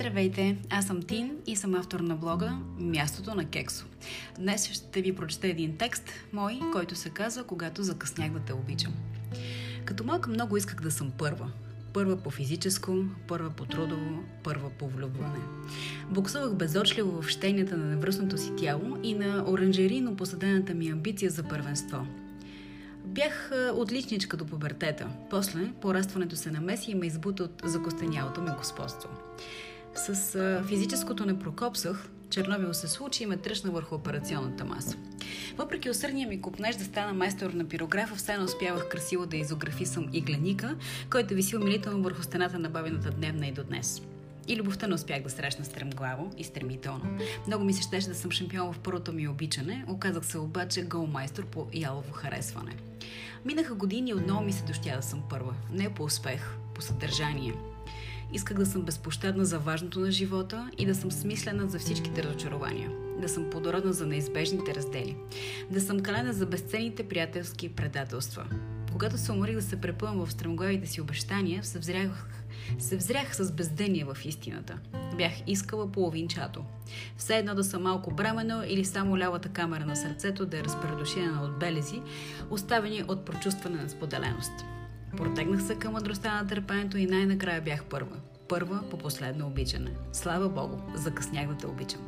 Здравейте, аз съм Тин и съм автор на блога Мястото на Кексо. Днес ще ви прочета един текст, мой, който се казва Когато закъснях да те обичам. Като малка много исках да съм първа. Първа по физическо, първа по трудово, първа по влюбване. Буксувах безочливо в щенията на невръстното си тяло и на оранжерийно посадената ми амбиция за първенство – Бях отличничка до пубертета. После, порастването се намеси и ме избута от закостенялото ми господство. С а, физическото не прокопсах, Чернобил се случи и ме тръщна върху операционната маса. Въпреки усърдния ми купнеж да стана майстор на пирографа, все не успявах красиво да изографисам игленика, който виси умилително върху стената на бабината дневна и до днес. И любовта не успях да срещна стремглаво и стремително. Много ми се щеше да съм шампион в първото ми обичане, оказах се обаче голмайстор по ялово харесване. Минаха години и отново ми се дощя да съм първа. Не по успех, по съдържание. Исках да съм безпощадна за важното на живота и да съм смислена за всичките разочарования. Да съм плодородна за неизбежните раздели. Да съм калена за безценните приятелски предателства. Когато се уморих да се препъвам в стремглавите си обещания, се взрях, се взрях с бездъние в истината. Бях искала половинчато. Все едно да съм малко бремено или само лявата камера на сърцето да е разпредушена от белези, оставени от прочувстване на споделеност. Протегнах се към мъдростта на търпението и най-накрая бях първа. Първа по последно обичане. Слава Богу, закъснях да те обичам.